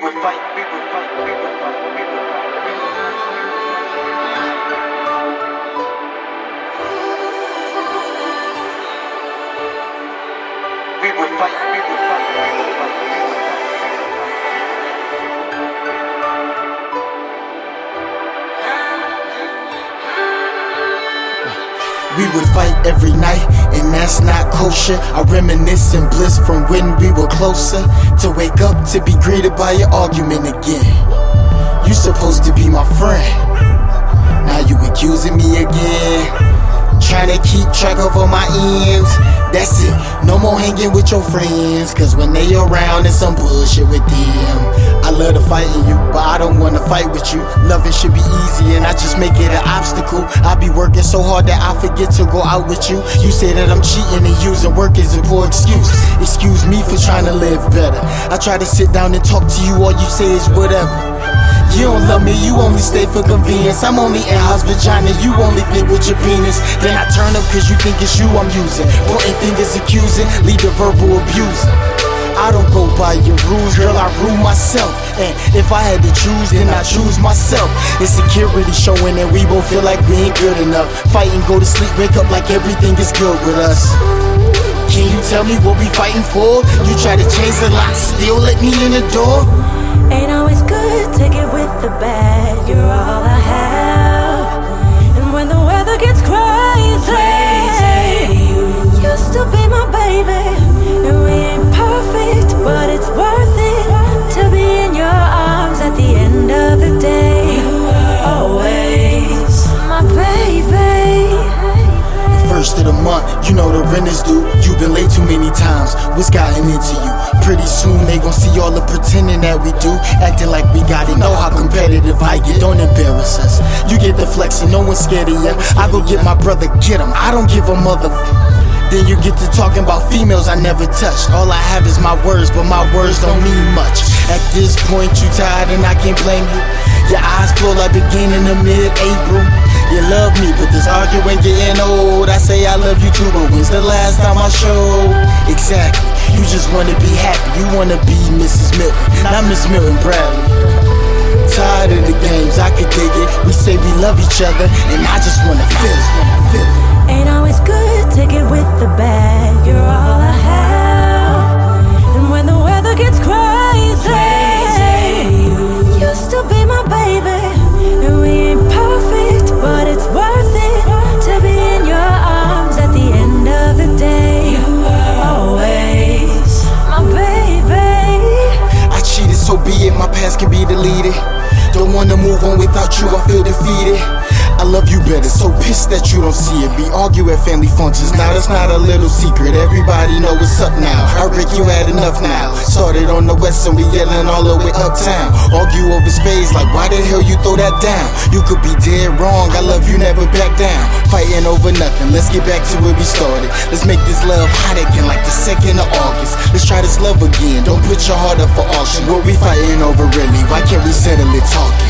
fight, we fight, we fight, we fight. We would fight, we would fight, we would fight, we would fight. We would fight every night, and that's not kosher. I reminisce in bliss from when we were closer. To wake up to be greeted by your argument again. You supposed to be my friend. Now you accusing me again. Trying to keep track of all my ends. That's it. No more hanging with your friends. Cause when they around, it's some bullshit with them. I love to fight you, but I don't wanna fight with you. Loving should be easy, and I just make it an obstacle. I be working so hard that I forget to go out with you. You say that I'm cheating and using work as a poor excuse. Excuse me for trying to live better. I try to sit down and talk to you, all you say is whatever. You don't love me, you only stay for convenience. I'm only in house vagina, you only think with your penis. Then I turn up cause you think it's you I'm using. Pointing fingers accusing, lead to verbal abusing. I don't go by your rules, girl, I rule myself. And if I had to choose, then I choose myself. Insecurity showing that we both feel like we ain't good enough. Fight and go to sleep, wake up like everything is good with us. Can you tell me what we fighting for? You try to change the lock, still let me in the door? Ain't always good, take it with the bad. You're all I have. You know the rent is due. You've been late too many times. What's gotten into you? Pretty soon they gon' see all the pretending that we do. Acting like we got it. Know how competitive I get. Don't embarrass us. You get the flexing, no one's scared of ya. I go get my brother, get him. I don't give a mother. Then you get to talking about females I never touched. All I have is my words, but my words don't mean much. At this point, you tired and I can't blame you. Your eyes pull like in the mid-April. You love me, but this arguing getting old. I say I love you too, but when's the last time I showed? Exactly. You just wanna be happy. You wanna be Mrs. Milton, not Miss Milton Bradley. Tired of the games, I could dig it. We say we love each other, and I just wanna feel it. My past can be deleted. Don't wanna move on without you, I feel defeated. I love you better, so pissed that you don't see it. We argue at family functions, now that's not a little secret. Everybody know what's up now. I Rick, you had enough now. Started on the west and we yelling all the way uptown. Argue over space, like why the hell you throw that down? You could be dead wrong, I love you, never back down. Fighting over nothing, let's get back to where we started. Let's make this love hot again, like the second of August. Let's try this love again, don't put your heart up for auction. What we fighting over really? Why can't we settle it talking?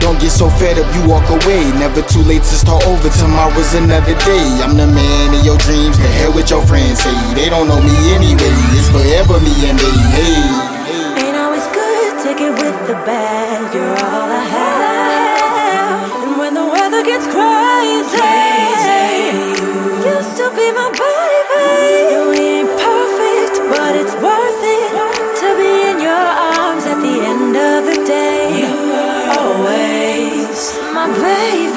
Don't get so fed up, you walk away. Never too late to start over. Tomorrow's another day. I'm the man of your dreams. The hell with your friends say they don't know me anyway. It's forever me and they. Hey. Ain't always good, take it with the bad. End